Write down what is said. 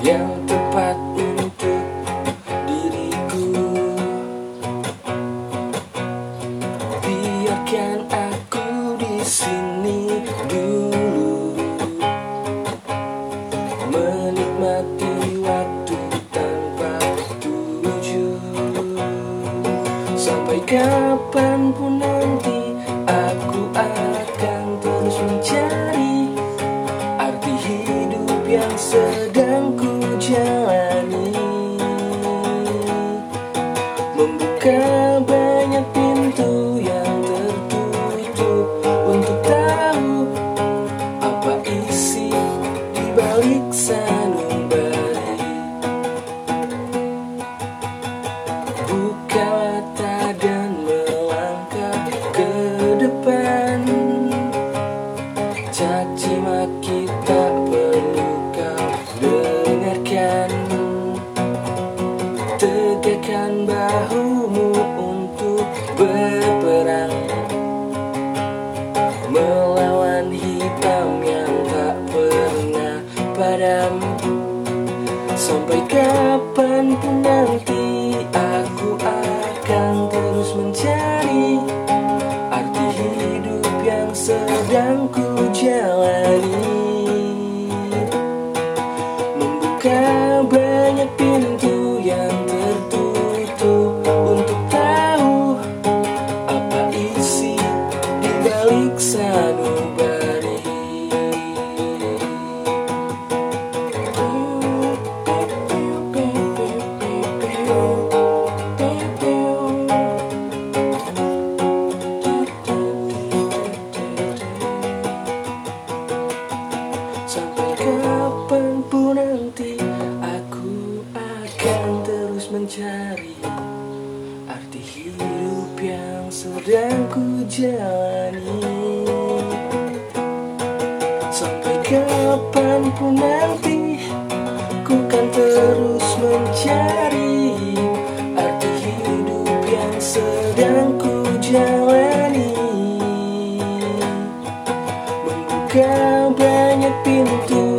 yang tepat untuk diriku. Biarkan aku di sini dulu menikmati waktu tanpa tujuan sampai kapan pun nanti aku sedang ku jalani. Membuka banyak berperang. Melawan hitam yang tak pernah padam. Sampai kapan pun nanti aku akan terus mencari di balik sanubari. Sampai kapan pun nanti aku akan terus mencari sedang ku jalani. Sampai kapan pun nanti Ku kan terus mencari Arti hidup yang sedang ku jalani. Membuka banyak pintu